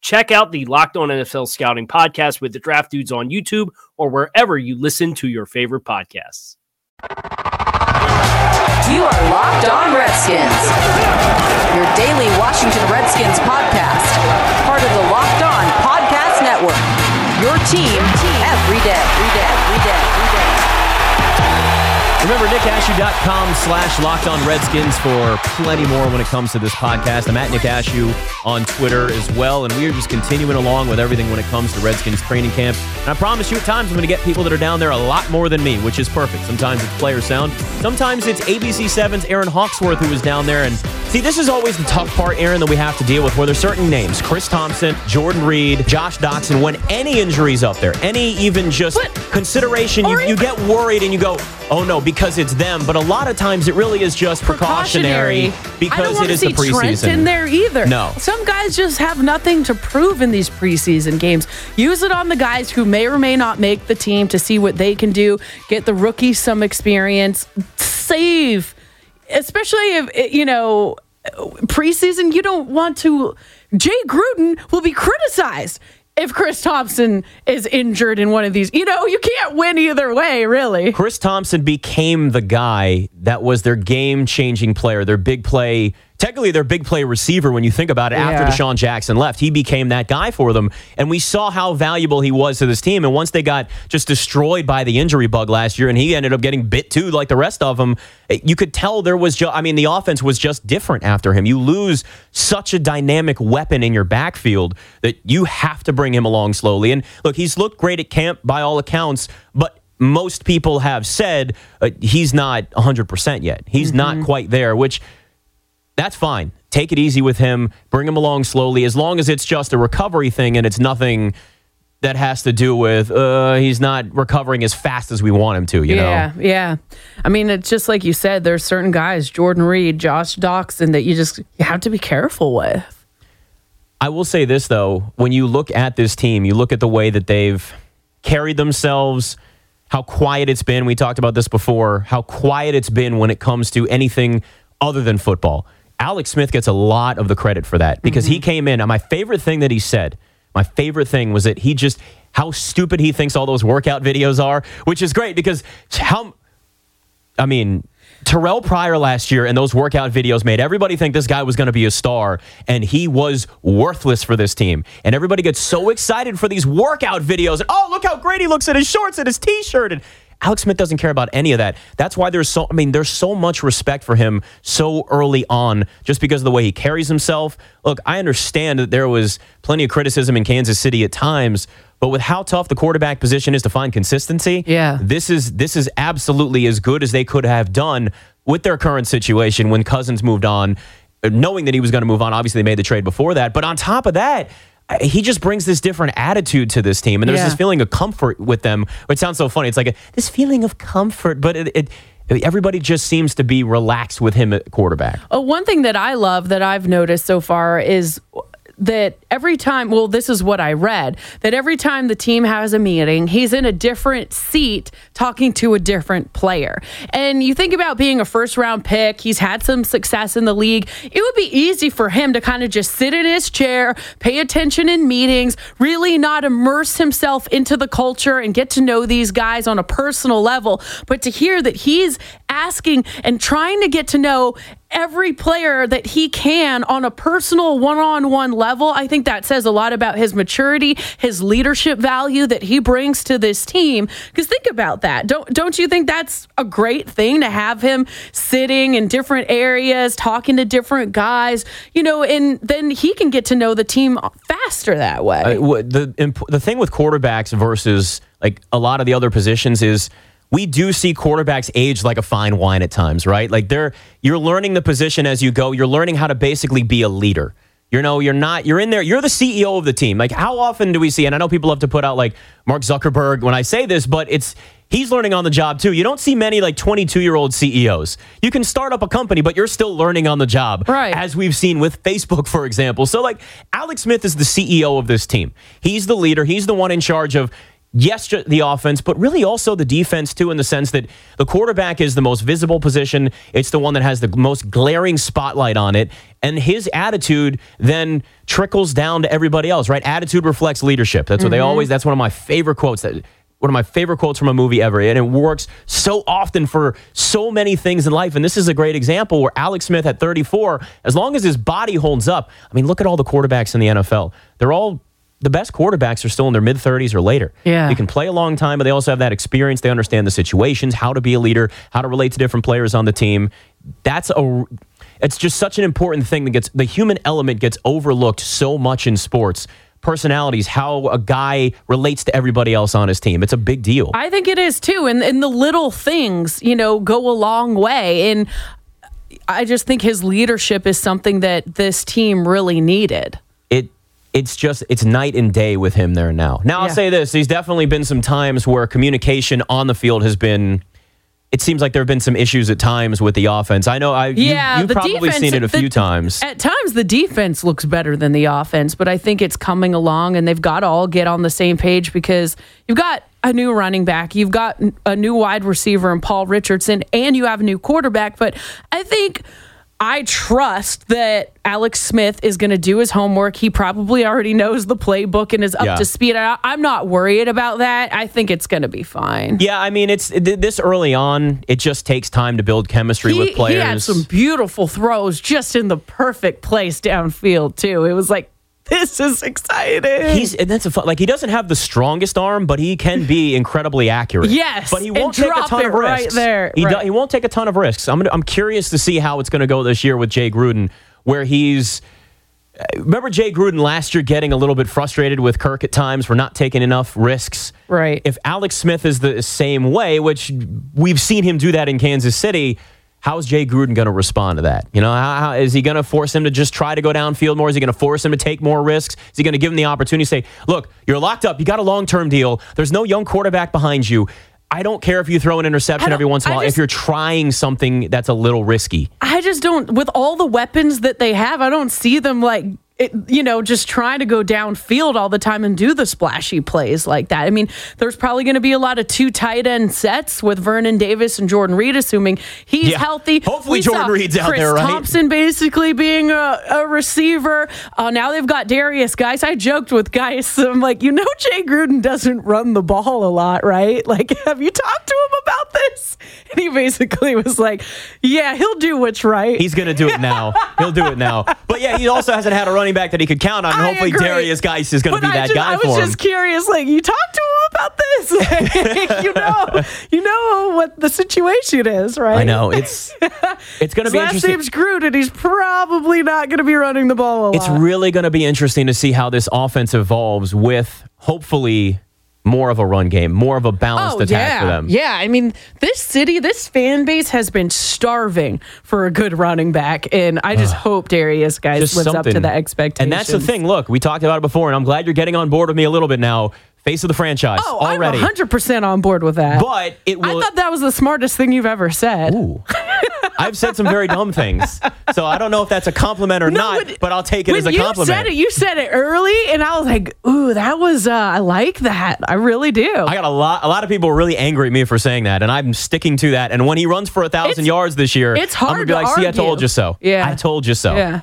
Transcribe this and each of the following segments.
Check out the Locked On NFL Scouting podcast with the Draft Dudes on YouTube or wherever you listen to your favorite podcasts. You are Locked On Redskins, your daily Washington Redskins podcast, part of the Locked On Podcast Network. Your team every day, every day, every day, every day. Remember, nickashooh.com slash locked on Redskins for plenty more when it comes to this podcast. I'm at Nick Ashooh on Twitter as well, and we are just continuing along with everything when it comes to Redskins training camp. And I promise you, at times I'm going to get people that are down there a lot more than me, which is perfect. Sometimes it's player sound, sometimes it's ABC7's Erin Hawksworth who is down there. And see, this is always the tough part, Erin, that we have to deal with, where there's certain names Chris Thompson, Jordan Reed, Josh Doctson, when any injuries up there, any even just But- consideration, you, you get worried and you go, oh no, because it's them. But a lot of times it really is just precautionary, I don't because want it to is see the preseason. Trent in there either. No. Some guys just have nothing to prove in these preseason games. Use it on the guys who may or may not make the team to see what they can do. Get the rookies some experience. Save, especially if eh, you know preseason. You don't want to. Jay Gruden will be criticized. If Chris Thompson is injured in one of these, you know, you can't win either way, really. Chris Thompson became the guy that was their game changing player, their big play, technically their big play receiver when you think about it after DeSean Jackson left. He became that guy for them. And we saw how valuable he was to this team. And once they got just destroyed by the injury bug last year and he ended up getting bit too, like the rest of them, you could tell there was just, I mean, the offense was just different after him. You lose such a dynamic weapon in your backfield that you have to bring him along slowly. And look, he's looked great at camp by all accounts, but most people have said uh, he's not 100% yet. He's not quite there, which that's fine. Take it easy with him. Bring him along slowly, as long as it's just a recovery thing and it's nothing that has to do with uh, he's not recovering as fast as we want him to. You yeah, know, yeah. Yeah. I mean, it's just like you said. There's certain guys, Jordan Reed, Josh Doctson, that you just you have to be careful with. I will say this though: when you look at this team, you look at the way that they've carried themselves. How quiet it's been. We talked about this before. How quiet it's been when it comes to anything other than football. Alex Smith gets a lot of the credit for that because he mm-hmm. came in. And my favorite thing that he said, my favorite thing was that he just how stupid he thinks all those workout videos are, which is great because how I mean, Terrelle Pryor last year and those workout videos made everybody think this guy was going to be a star, and he was worthless for this team. And everybody gets so excited for these workout videos. And, oh, look how great he looks in his shorts and his t-shirt. And Alex Smith doesn't care about any of that. That's why there's so I mean, there's so much respect for him so early on, just because of the way he carries himself. Look, I understand that there was plenty of criticism in Kansas City at times. But with how tough the quarterback position is to find consistency, Yeah. this is this is absolutely as good as they could have done with their current situation when Cousins moved on, knowing that he was going to move on. Obviously, they made the trade before that. But on top of that, he just brings this different attitude to this team, and there's Yeah. this feeling of comfort with them. Which sounds so funny. It's like a, this feeling of comfort, but it, it everybody just seems to be relaxed with him at quarterback. Uh, one thing that I love that I've noticed so far is that every time, well, this is what I read, that every time the team has a meeting, he's in a different seat talking to a different player. And you think about being a first round pick, he's had some success in the league. It would be easy for him to kind of just sit in his chair, pay attention in meetings, really not immerse himself into the culture and get to know these guys on a personal level. But to hear that he's asking and trying to get to know every player that he can on a personal one-on-one level. I think that says a lot about his maturity his leadership value that he brings to this team. Because think about that. Don't don't you think that's a great thing to have him sitting in different areas talking to different guys? You know and then he can get to know the team faster that way. Uh, the the thing with quarterbacks versus like a lot of the other positions is we do see quarterbacks age like a fine wine at times, right? Like they're you're learning the position as you go. You're learning how to basically be a leader. You know, you're not you're in there. You're the CEO of the team. Like how often do we see? And I know people love to put out like Mark Zuckerberg when I say this, but it's he's learning on the job too. You don't see many like 22 year old CEOs. You can start up a company, but you're still learning on the job, Right. As we've seen with Facebook, for example. So like Alex Smith is the CEO of this team. He's the leader. He's the one in charge of yes, the offense, but really also the defense too, in the sense that the quarterback is the most visible position. It's the one that has the most glaring spotlight on it. And his attitude then trickles down to everybody else, right? Attitude reflects leadership. That's what they mm-hmm. always, that's one of my favorite quotes that one of my favorite quotes from a movie ever. And it works so often for so many things in life. And this is a great example where Alex Smith at 34, as long as his body holds up, I mean, look at all the quarterbacks in the NFL. They're all the best quarterbacks are still in their mid 30s or later. Yeah. They can play a long time, but they also have that experience. They understand the situations, how to be a leader, how to relate to different players on the team. That's a it's just such an important thing that gets the human element gets overlooked so much in sports. Personalities, how a guy relates to everybody else on his team. It's a big deal. I think it is too. And, and the little things, you know, go a long way. And I just think his leadership is something that this team really needed. It it's just it's night and day with him there now. Now I'll Yeah. say this: there's definitely been some times where communication on the field has been. It seems like there have been some issues at times with the offense. I know I you- Yeah, you've probably defense- seen it a the- few times. At times, the defense looks better than the offense, but I think it's coming along, and they've got to all get on the same page because you've got a new running back, you've got a new wide receiver in Paul Richardson, and you have a new quarterback. But I think. I trust that Alex Smith is going to do his homework. He probably already knows the playbook and is up Yeah. to speed. I, I'm not worried about that. I think it's going to be fine. Yeah, I mean, it's this early on. It just takes time to build chemistry with players. he had some beautiful throws just in the perfect place downfield too. It was like this is exciting. He's and that's a fun, like he doesn't have the strongest arm, but he can be incredibly accurate. Yes, but he won't take a ton of right risks. there, He, do- he won't take a ton of risks. I'm gonna, I'm curious to see how it's going to go this year with Jay Gruden, where he's. uh, Remember Jay Gruden last year getting a little bit frustrated with Kirk at times for not taking enough risks. Right. If Alex Smith is the same way, which we've seen him do that in Kansas City, how's Jay Gruden going to respond to that? You know, how, how, is he going to force him to just try to go downfield more? Is he going to force him to take more risks? Is he going to give him the opportunity to say, look, you're locked up. You got a long term deal. There's no young quarterback behind you. I don't care if you throw an interception every once in a while. just- if you're trying something that's a little risky, I just don't. With all the weapons that they have, I don't see them like. It, you know, just trying to go downfield all the time and do the splashy plays like that. I mean, there's probably going to be a lot of two tight end sets with Vernon Davis and Jordan Reed, assuming he's Yeah. healthy. Hopefully We Jordan Reed's out Chris there, right? Thompson basically being a, a receiver. Uh, now they've got Derrius Guice. I joked with Guice. I'm like, you know, Jay Gruden doesn't run the ball a lot, right? Like, have you talked to him about this? And he basically was like, yeah, he'll do what's right. he's going to do it now. He'll do it now. But yeah, he also hasn't had a running back that he could count on. And I hopefully agree. Derrius Guice is going to be I that just- guy I was for him. just curious, like you talked to him about this. Like, you know, you know what the situation is, right? I know it's it's going to be last interesting. name's Groot, and he's probably not going to be running the ball a It's lot. really going to be interesting to see how this offense evolves with hopefully more of a run game, more of a balanced Oh attack yeah, for them. yeah. I mean, this city, this fan base has been starving for a good running back, and I just hope Derrius Guice Just lives up to the expectations. And that's the thing. Look, we talked about it before, and I'm glad you're getting on board with me a little bit now. Face of the franchise Oh, already. I'm 100 percent on board with that. But it will. I thought that was the smartest thing you've ever said. Ooh. I've said some very dumb things. So I don't know if that's a compliment or not, when- but I'll take it as a you compliment. said it, you said it early, and I was like, "Ooh, that was uh, I like that. I really do." I got a lot. A lot of people are really angry at me for saying that, and I'm sticking to that. And when he runs for a thousand yards this year, it's hard. I'm gonna be like, "See, I told you so. Yeah. I told you so." yeah.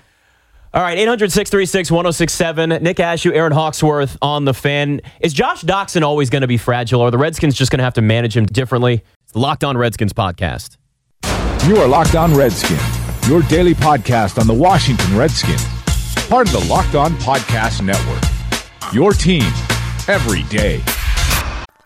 All right, 800 636 1067. Nick Ashooh, Erin Hawksworth on the fan. Is Josh Doctson always going to be fragile, or are the Redskins just going to have to manage him differently? It's the Locked On Redskins podcast. You are Locked On Redskins, your daily podcast on the Washington Redskins. Part of the Locked On Podcast Network. Your team every day.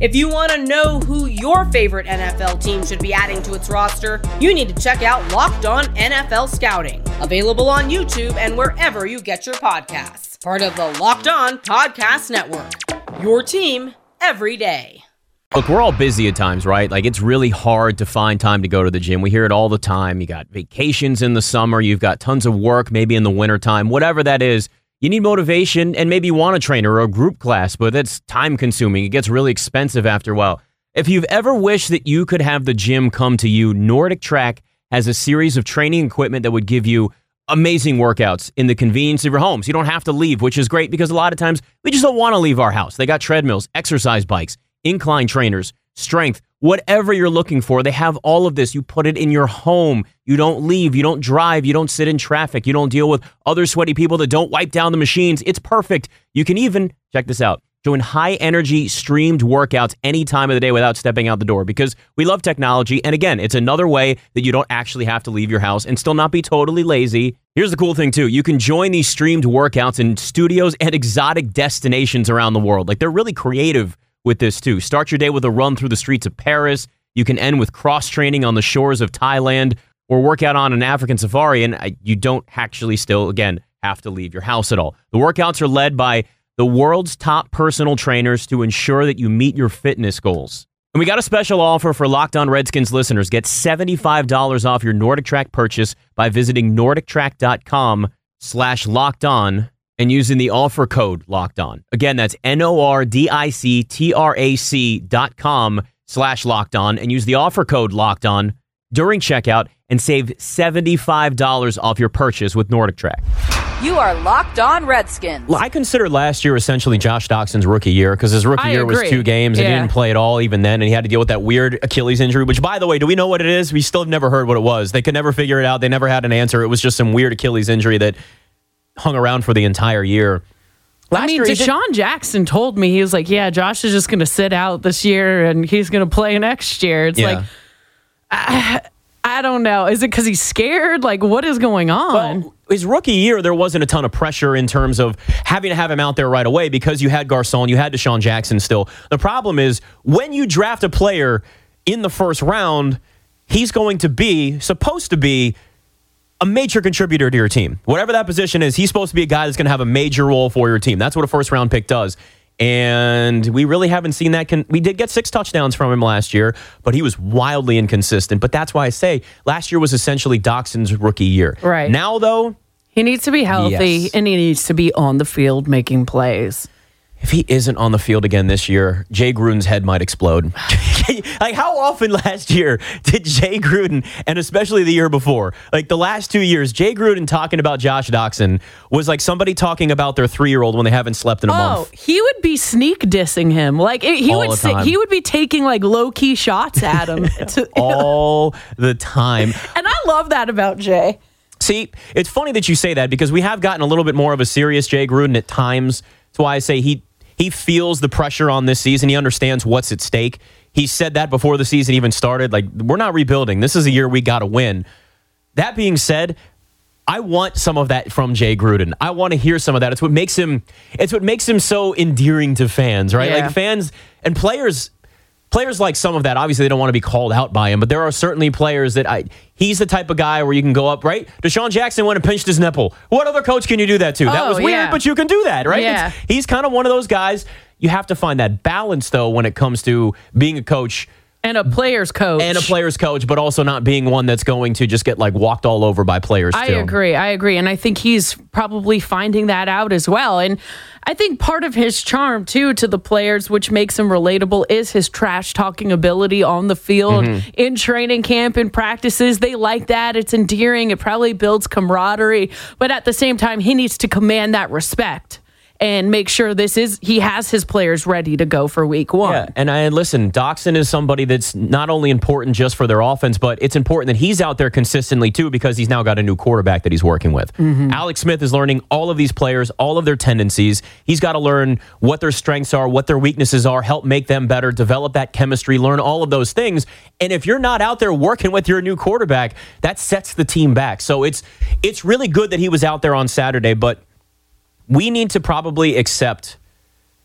If you want to know who your favorite NFL team should be adding to its roster, you need to check out Locked On NFL Scouting, available on YouTube and wherever you get your podcasts. Part of the Locked On Podcast Network. Your team every day. Look, we're all busy at times, right? Like it's really hard to find time to go to the gym. We hear it all the time. You got vacations in the summer, you've got tons of work, maybe in the wintertime, whatever that is. You need motivation and maybe you want a trainer or a group class, but that's time consuming. It gets really expensive after a while. If you've ever wished that you could have the gym come to you, Nordic Track has a series of training equipment that would give you amazing workouts in the convenience of your homes. You don't have to leave, which is great because a lot of times we just don't want to leave our house. They got treadmills, exercise bikes, incline trainers, strength, whatever you're looking for. They have all of this. You put it in your home. You don't leave. You don't drive. You don't sit in traffic. You don't deal with other sweaty people that don't wipe down the machines. It's perfect. You can even, check this out, join high energy streamed workouts any time of the day without stepping out the door because we love technology. And again, it's another way that you don't actually have to leave your house and still not be totally lazy. Here's the cool thing too. You can join these streamed workouts in studios and exotic destinations around the world. Like they're really creative with this too. Start your day with a run through the streets of Paris. You can end with cross training on the shores of Thailand or work out on an African safari. And uh, you don't actually still, again, have to leave your house at all. The workouts are led by the world's top personal trainers to ensure that you meet your fitness goals. And we got a special offer for Locked On Redskins listeners. Get $75 off your Nordic Track purchase by visiting nordictrack.com slash locked on and using the offer code locked on. Again, that's N-O-R-D-I-C-T-R-A-C dot com slash locked on and use the offer code locked on during checkout and save $75 off your purchase with Nordic Track. You are Locked On Redskins. Well, I consider last year essentially Josh Doctson's rookie year because his rookie I year was two games and he didn't play at all even then, and he had to deal with that weird Achilles injury. Which, by the way, do we know what it is? We still have never heard what it was. They could never figure it out. They never had an answer. It was just some weird Achilles injury that hung around for the entire year. Last I mean, he did- DeSean Jackson told me he was like, "Yeah, Josh is just going to sit out this year and he's going to play next year." It's Yeah. like, I, I don't know. Is it because he's scared? Like, what is going on? Well, his rookie year, there wasn't a ton of pressure in terms of having to have him out there right away because you had Garcon, you had DeSean Jackson still. The problem is when you draft a player in the first round, he's going to be, supposed to be, a major contributor to your team. Whatever that position is, he's supposed to be a guy that's going to have a major role for your team. That's what a first round pick does. And we really haven't seen that. Con- we did get six touchdowns from him last year, but he was wildly inconsistent. But that's why I say last year was essentially Doctson's rookie year. Right. Now, though, he needs to be healthy Yes. and he needs to be on the field making plays. If he isn't on the field again this year, Jay Gruden's head might explode. like, how often last year did Jay Gruden, and especially the year before, like the last two years, Jay Gruden talking about Josh Doctson was like somebody talking about their three year old when they haven't slept in a Oh, month. he would be sneak dissing him. Like it, he All would time. he would be taking like low key shots at him. to- All the time. and I love that about Jay. See, it's funny that you say that because we have gotten a little bit more of a serious Jay Gruden at times. That's why I say he he feels the pressure on this season. He understands what's at stake. He said that before the season even started. Like, we're not rebuilding. This is a year we got to win. That being said, I want some of that from Jay Gruden. I want to hear some of that. It's what makes him it's what makes him so endearing to fans, right? Yeah. Like fans and players players like some of that, obviously they don't want to be called out by him, but there are certainly players that I he's the type of guy where you can go up, right? DeSean Jackson went and pinched his nipple. What other coach can you do that to? that Oh, was weird, yeah. but you can do that, right? Yeah. It's- he's kind of one of those guys. You have to find that balance though when it comes to being a coach And a player's coach. and a player's coach, but also not being one that's going to just get like walked all over by players. I too. agree. I agree. And I think he's probably finding that out as well. And I think part of his charm, too, to the players, which makes him relatable, is his trash talking ability on the field, Mm-hmm. in training camp, in practices. They like that. It's endearing. It probably builds camaraderie. But at the same time, he needs to command that respect and make sure this is, he has his players ready to go for week one. Yeah, and I listen. Doctson is somebody that's not only important just for their offense, but it's important that he's out there consistently too because he's now got a new quarterback that he's working with. Mm-hmm. Alex Smith is learning all of these players, all of their tendencies. He's got to learn what their strengths are, what their weaknesses are, help make them better, develop that chemistry, learn all of those things. And if you're not out there working with your new quarterback, that sets the team back. So it's it's really good that he was out there on Saturday, but we need to probably accept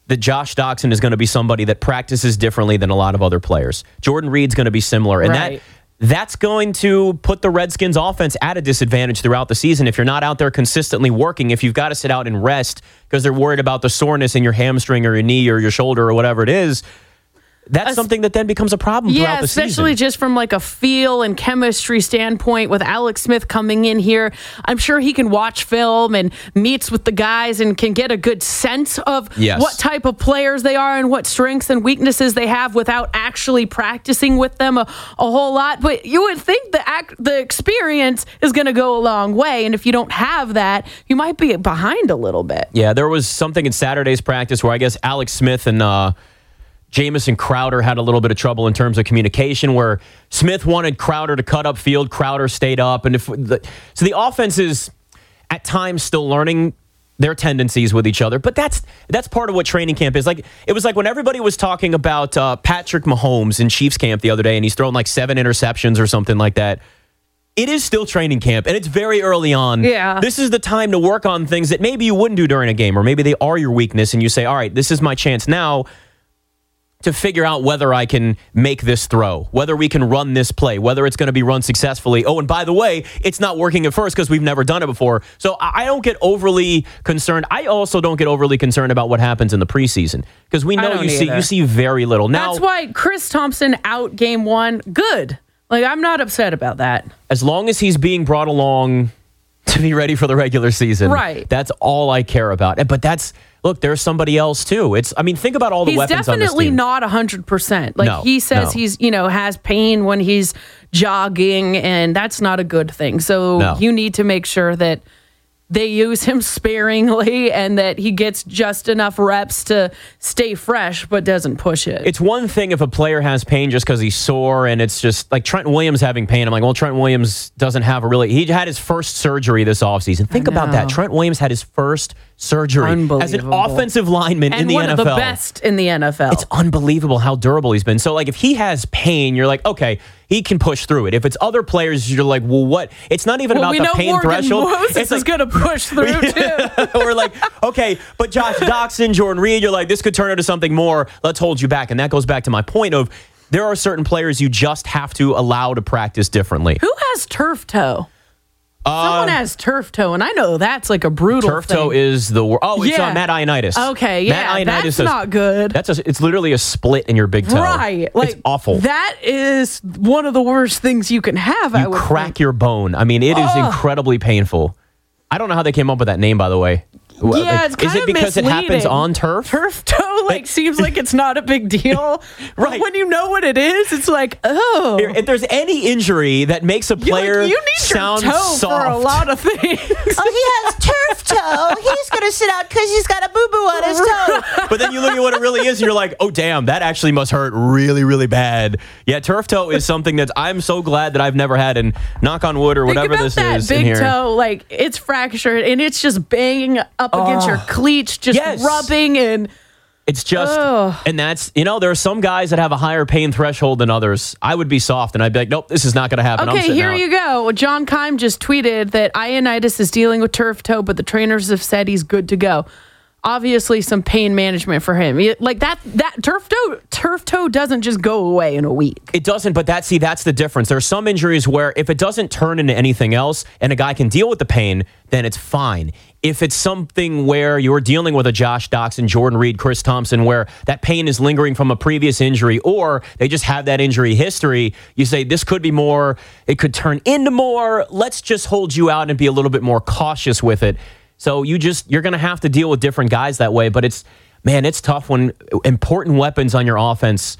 that Josh Doctson is going to be somebody that practices differently than a lot of other players. Jordan Reed's going to be similar, and Right. that that's going to put the Redskins offense at a disadvantage throughout the season if you're not out there consistently working. If you've got to sit out and rest because they're worried about the soreness in your hamstring or your knee or your shoulder or whatever it is, that's Es- something that then becomes a problem Yeah, throughout the especially season. just from like a feel and chemistry standpoint with Alex Smith coming in here. I'm sure he can watch film and meets with the guys and can get a good sense of Yes. what type of players they are and what strengths and weaknesses they have without actually practicing with them a, a whole lot. But you would think the act, the experience is going to go a long way, and if you don't have that, you might be behind a little bit. Yeah, there was something in Saturday's practice where I guess Alex Smith and uh, Jamison Crowder had a little bit of trouble in terms of communication. Where Smith wanted Crowder to cut up field, Crowder stayed up, and if the, so, the offense is at times still learning their tendencies with each other. But that's that's part of what training camp is. Like it was like when everybody was talking about uh, Patrick Mahomes in Chiefs camp the other day, and he's thrown like seven interceptions or something like that. It is still training camp, and it's very early on. Yeah. This is the time to work on things that maybe you wouldn't do during a game, or maybe they are your weakness, and you say, "All right, this is my chance now." To figure out whether I can make this throw, whether we can run this play, whether it's going to be run successfully. Oh, and by the way, it's not working at first because we've never done it before. So I don't get overly concerned. I also don't get overly concerned about what happens in the preseason because we know you see you see very little. Now, That's why Chris Thompson out game one, good. Like I'm not upset about that. as long as he's being brought along to be ready for the regular season, Right. That's all I care about. But that's look, there's somebody else too. It's I mean, think about all the he's weapons definitely not 100% like No, he says no. he's you know has pain when he's jogging and that's not a good thing so No. you need to make sure that they use him sparingly and that he gets just enough reps to stay fresh but doesn't push it It's one thing if a player has pain just because he's sore, and it's just like Trent Williams having pain. I'm like, well, Trent Williams doesn't have a really. He had his first surgery this offseason. Think about that. Trent Williams had his first surgery as an offensive lineman and in the one NFL. of the best in the NFL It's unbelievable how durable he's been. So, like, if he has pain, you're like, okay, he can push through it. If it's other players, you're like, well, what? It's not even well, about the pain Morgan threshold. Moses it's is like, going to push through too. we're like, okay, but Josh Doctson, Jordan Reed, you're like, this could turn into something more. Let's hold you back. And that goes back to my point of there are certain players you just have to allow to practice differently. Who has turf toe? Someone has turf toe, and I know that's like a brutal Uh, Turf toe thing. is the wor- oh, it's Yeah. uh, Matt Ioannidis. Okay, Matt yeah, Ioannidis that's not good. That's a, it's literally a split in your big toe. Right. Like it's awful. That is one of the worst things you can have. I you would crack think. your bone. I mean, it is incredibly painful. I don't know how they came up with that name, by the way. Well, Yeah, like, it's kind is it of because it happens on turf? Turf toe like seems like it's not a big deal. Right. But when you know what it is, it's like, oh. If there's any injury that makes a You're like, player you need sound your toe soft, for a lot of things. Oh, he has turf toe. He's gonna sit out because he's got a boo boo on his toe. but then you look at what it really is, and you're like, oh damn, that actually must hurt really, really bad. Yeah, turf toe is something that I'm so glad that I've never had, and knock on wood or Think whatever about this that is in big here. toe, like it's fractured and it's just banging up against your cleats, just Yes. rubbing and It's just, and that's you know, there are some guys that have a higher pain threshold than others. I would be soft, and I'd be like, nope, this is not going to happen. I'm Okay, here out. you go. John Keim just tweeted that Ioannidis is dealing with turf toe, but the trainers have said he's good to go. obviously some pain management for him. Like that that turf toe turf toe doesn't just go away in a week. It doesn't, but that see that's the difference. There are some injuries where if it doesn't turn into anything else and a guy can deal with the pain, then it's fine. If it's something where you're dealing with a Josh Doctson, Jordan Reed, Chris Thompson, where that pain is lingering from a previous injury, or they just have that injury history, you say this could be more, it could turn into more. Let's just hold you out and be a little bit more cautious with it. So you just you're gonna have to deal with different guys that way. But it's man, it's tough when important weapons on your offense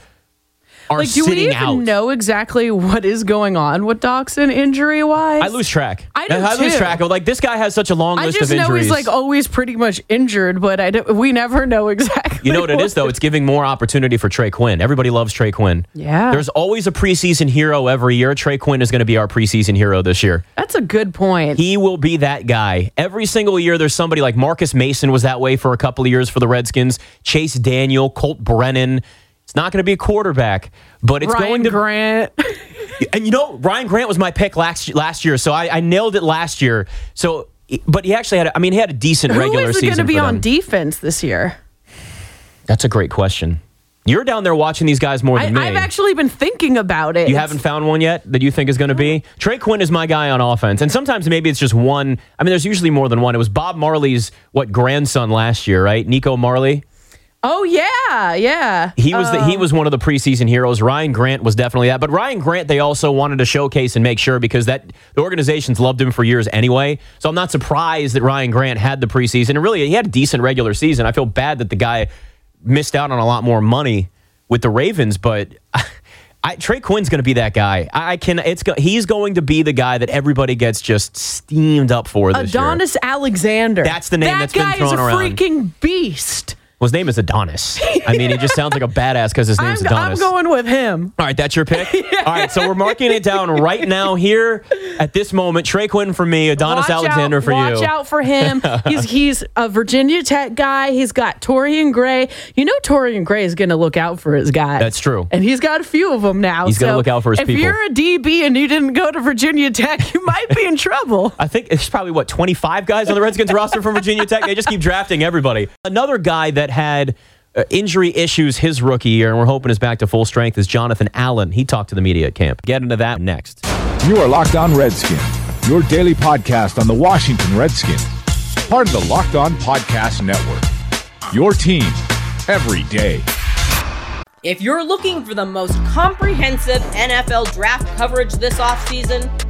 are Like, do we even out. know exactly what is going on with Doctson injury wise? I lose track. I do I lose track of like this guy has such a long I list just of know injuries. he's like always pretty much injured, but I don't, we never know exactly. you know what it is though? It's giving more opportunity for Trey Quinn. Everybody loves Trey Quinn. Yeah. There's always a preseason hero every year. Trey Quinn is going to be our preseason hero this year. That's a good point. He will be that guy. Every single year, there's somebody like Marcus Mason was that way for a couple of years for the Redskins. Chase Daniel, Colt Brennan. It's not going to be a quarterback, but it's Ryan going to. Grant. And you know, Ryan Grant was my pick last last year, so I, I nailed it last year. So, but he actually had. A, I mean, he had a decent Who regular is season. going to be on defense this year? That's a great question. You're down there watching these guys more than I, me. I've actually been thinking about it. you haven't found one yet that you think is going to be? Trey Quinn is my guy on offense. And sometimes maybe it's just one. I mean, there's usually more than one. It was Bob Marley's, what, grandson last year, right? Nico Marley. Oh yeah, yeah. He was the, he Um, was one of the preseason heroes. Ryan Grant was definitely that. But Ryan Grant, they also wanted to showcase and make sure because that the organizations loved him for years anyway. So I'm not surprised that Ryan Grant had the preseason. And really, he had a decent regular season. I feel bad that the guy missed out on a lot more money with the Ravens, but. I, Trey Quinn's going to be that guy. I, I can. It's go, he's going to be the guy that everybody gets just steamed up for this year. Adonis Alexander. That's the name that that's been guy thrown is a around. freaking beast. Well, his name is Adonis. I mean, he just sounds like a badass because his name's I'm, Adonis. I'm going with him. All right, that's your pick. All right, so we're marking it down right now here at this moment. Trey Quinn for me, Adonis watch Alexander out, for watch you. Watch out for him. he's he's a Virginia Tech guy. He's got Torrian Gray. You know Torrian Gray is going to look out for his guy. That's true. And he's got a few of them now. He's gonna look out for his if people. If you're a DB and you didn't go to Virginia Tech, you might be in trouble. I think it's probably what 25 guys on the Redskins roster from Virginia Tech. They just keep drafting everybody. Another guy that had uh, injury issues his rookie year, and we're hoping is back to full strength, is Jonathan Allen. He talked to the media at camp. Get into that next. You are Locked On Redskins, your daily podcast on the Washington Redskins. Part of the Locked On Podcast Network. Your team every day. If you're looking for the most comprehensive NFL draft coverage this offseason,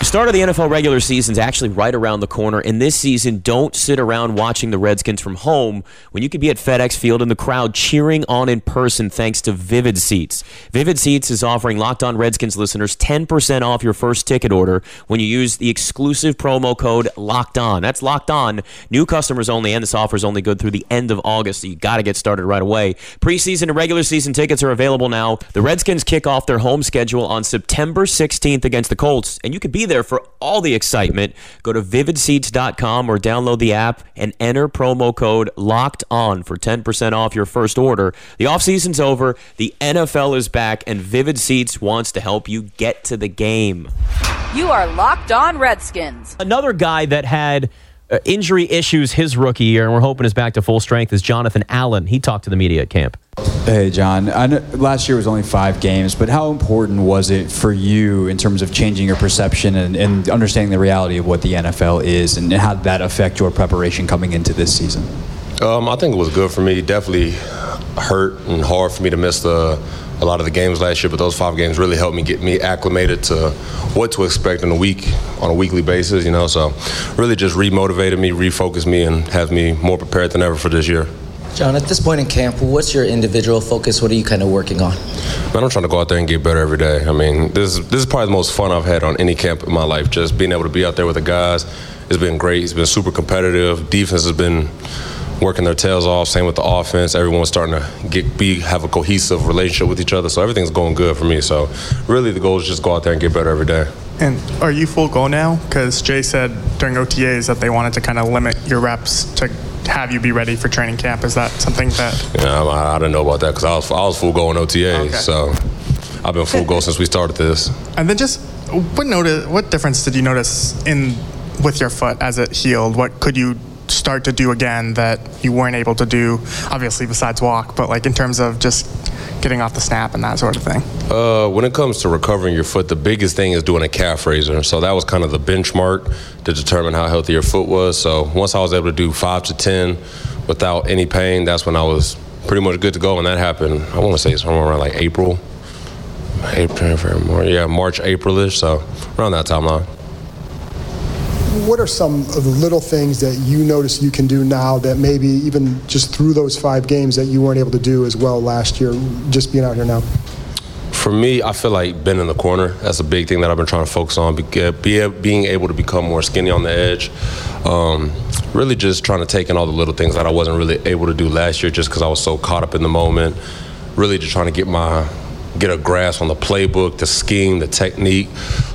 Start of the NFL regular season is actually right around the corner, and this season, don't sit around watching the Redskins from home when you could be at FedEx Field in the crowd cheering on in person thanks to Vivid Seats. Vivid Seats is offering Locked On Redskins listeners 10% off your first ticket order when you use the exclusive promo code Locked On. That's Locked On. New customers only, and this offer is only good through the end of August, so you got to get started right away. Preseason and regular season tickets are available now. The Redskins kick off their home schedule on September 16th against the Colts, and you could be there for all the excitement. Go to vividseats.com or download the app and enter promo code locked on for 10% off your first order. The offseason's over, the NFL is back, and Vivid Seats wants to help you get to the game. You are Locked On Redskins. Another guy that had uh, injury issues his rookie year, and we're hoping is back to full strength, is Jonathan Allen. He talked to the media at camp. Hey, John. I know last year was only five games, but how important was it for you in terms of changing your perception and, and understanding the reality of what the NFL is, and how did that affect your preparation coming into this season? Um, I think it was good for me. Definitely hurt and hard for me to miss the, a lot of the games last year, but those five games really helped me get me acclimated to what to expect in a week on a weekly basis. You know, so really just remotivated me, refocused me, and has me more prepared than ever for this year. John, at this point in camp, what's your individual focus? What are you kind of working on? Man, I'm trying to go out there and get better every day. I mean, this is, this is probably the most fun I've had on any camp in my life. Just being able to be out there with the guys it's been great. It's been super competitive. Defense has been working their tails off. Same with the offense. Everyone's starting to get be have a cohesive relationship with each other. So everything's going good for me. So really, the goal is just go out there and get better every day. And are you full go now? Because Jay said during OTAs that they wanted to kind of limit your reps to have you be ready for training camp. Is that something that? Yeah, I, I didn't know about that because I was I was full go in OTAs. Okay. So I've been full go since we started this. And then just what notice? What difference did you notice in with your foot as it healed? What could you start to do again that you weren't able to do? Obviously, besides walk, but like in terms of just getting off the snap and that sort of thing. Uh, when it comes to recovering your foot, the biggest thing is doing a calf raiser. So that was kind of the benchmark to determine how healthy your foot was. So once I was able to do five to ten without any pain, that's when I was pretty much good to go. And that happened, I want to say it's somewhere around like April, April, yeah, March, April-ish. So around that timeline. What are some of the little things that you notice you can do now that maybe even just through those five games that you weren't able to do as well last year, just being out here now? For me, I feel like being in the corner. That's a big thing that I've been trying to focus on. Be, be, being able to become more skinny on the edge. Um, really just trying to take in all the little things that I wasn't really able to do last year just because I was so caught up in the moment. Really just trying to get my get a grasp on the playbook, the scheme, the technique.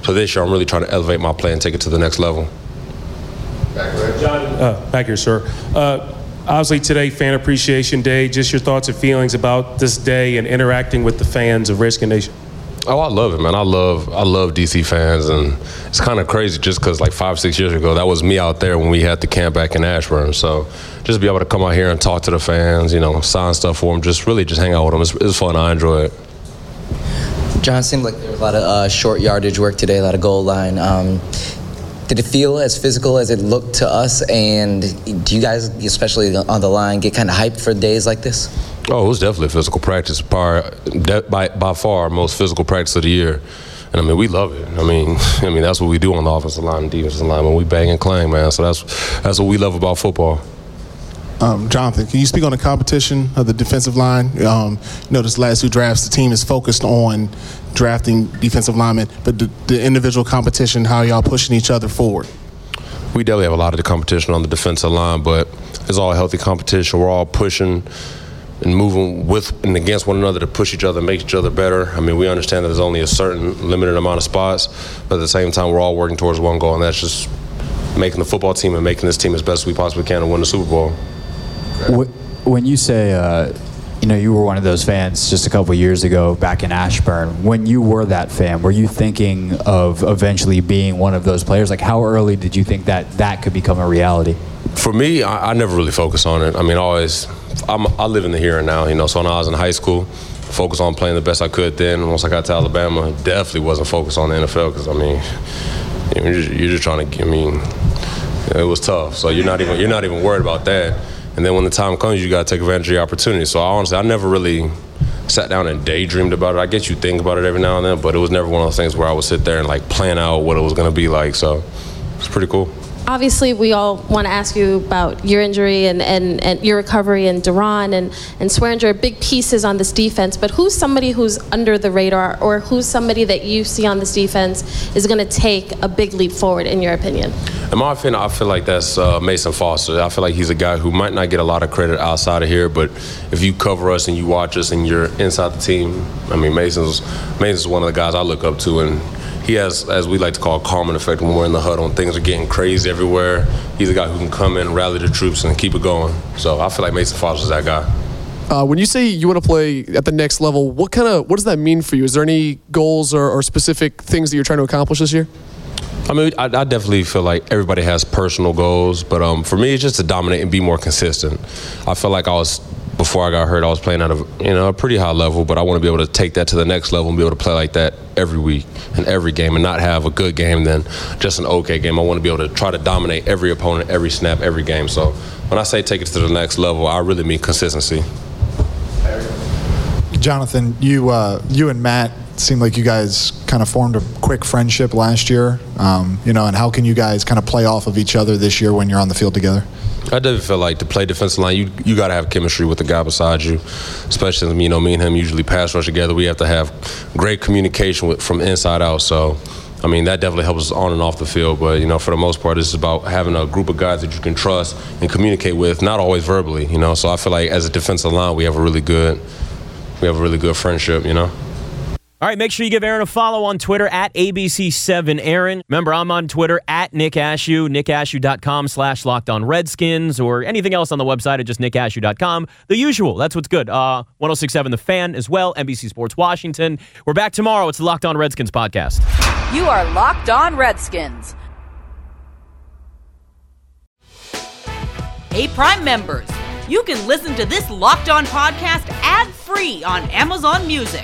So this year, I'm really trying to elevate my play and take it to the next level. John, uh, back here, sir. Uh, obviously, today, Fan Appreciation Day. Just your thoughts and feelings about this day and interacting with the fans of Redskin Nation. Oh, I love it, man. I love I love DC fans, and it's kind of crazy just because like five six years ago, that was me out there when we had the camp back in Ashburn. So just be able to come out here and talk to the fans, you know, sign stuff for them, just really just hang out with them. It's, it's fun. I enjoy it. John, it seemed like there was a lot of uh, short yardage work today, a lot of goal line. Um, did it feel as physical as it looked to us? And do you guys, especially on the line, get kind of hyped for days like this? Oh, it was definitely physical practice. By, by, by far, most physical practice of the year. And I mean, we love it. I mean, I mean that's what we do on the offensive line and defensive line when we bang and clang, man. So that's that's what we love about football. Um, Jonathan, can you speak on the competition of the defensive line? Um, you know, this last two drafts, the team is focused on drafting defensive linemen, but the, the individual competition, how y'all pushing each other forward? We definitely have a lot of the competition on the defensive line, but it's all healthy competition. We're all pushing and moving with and against one another to push each other, make each other better. I mean, we understand that there's only a certain limited amount of spots, but at the same time, we're all working towards one goal, and that's just making the football team and making this team as best we possibly can to win the Super Bowl. When you say, uh, you know, you were one of those fans just a couple years ago back in Ashburn. When you were that fan, were you thinking of eventually being one of those players? Like, how early did you think that that could become a reality? For me, I, I never really focus on it. I mean, always, I'm, I live in the here and now, you know. So when I was in high school, focused on playing the best I could. Then once I got to Alabama, definitely wasn't focused on the NFL because I mean, you're just, you're just trying to. I mean, it was tough. So you're not even you're not even worried about that. And then when the time comes, you got to take advantage of the opportunity. So I honestly, I never really sat down and daydreamed about it. I guess you think about it every now and then, but it was never one of those things where I would sit there and like plan out what it was to be like. So it's pretty cool. Obviously, we all want to ask you about your injury and, and, and your recovery and Da'Ron and, and Swearinger big pieces on this defense. But who's somebody who's under the radar or who's somebody that you see on this defense is going to take a big leap forward, in your opinion? In my opinion, I feel like that's uh, Mason Foster. I feel like he's a guy who might not get a lot of credit outside of here, but if you cover us and you watch us and you're inside the team, I mean, Mason's Mason's one of the guys I look up to, and he has, as we like to call, a calming effect when we're in the huddle and things are getting crazy everywhere. He's a guy who can come in, rally the troops, and keep it going. So I feel like Mason Foster's that guy. Uh, when you say you want to play at the next level, what kind of what does that mean for you? Is there any goals or, or specific things that you're trying to accomplish this year? I mean, I, I, definitely feel like everybody has personal goals, but um, for me, it's just to dominate and be more consistent. I feel like I was before I got hurt, I was playing at a you know a pretty high level, but I want to be able to take that to the next level and be able to play like that every week and every game, and not have a good game then just an okay game. I want to be able to try to dominate every opponent, every snap, every game. So when I say take it to the next level, I really mean consistency. Jonathan, you uh, you and Matt seemed like you guys kind of formed a quick friendship last year. Um, you know, and how can you guys kind of play off of each other this year when you're on the field together? I definitely feel like to play defensive line, you you got to have chemistry with the guy beside you, especially you know me and him usually pass rush together. We have to have great communication with, from inside out. So I mean, that definitely helps us on and off the field. But, you know, for the most part, it's about having a group of guys that you can trust and communicate with, not always verbally, you know. So I feel like as a defensive line, we have a really good, we have a really good friendship, you know. All right, make sure you give Erin a follow on Twitter at ABC7Erin. Remember, I'm on Twitter at Nick Ashooh, nickashooh.com slash locked on Redskins, or anything else on the website at just nickashooh.com. The usual, that's what's good. Uh, 1067 The Fan as well, NBC Sports Washington. We're back tomorrow. It's the Locked On Redskins podcast. You are Locked On Redskins. Hey, Prime members, you can listen to this Locked On podcast ad free on Amazon Music.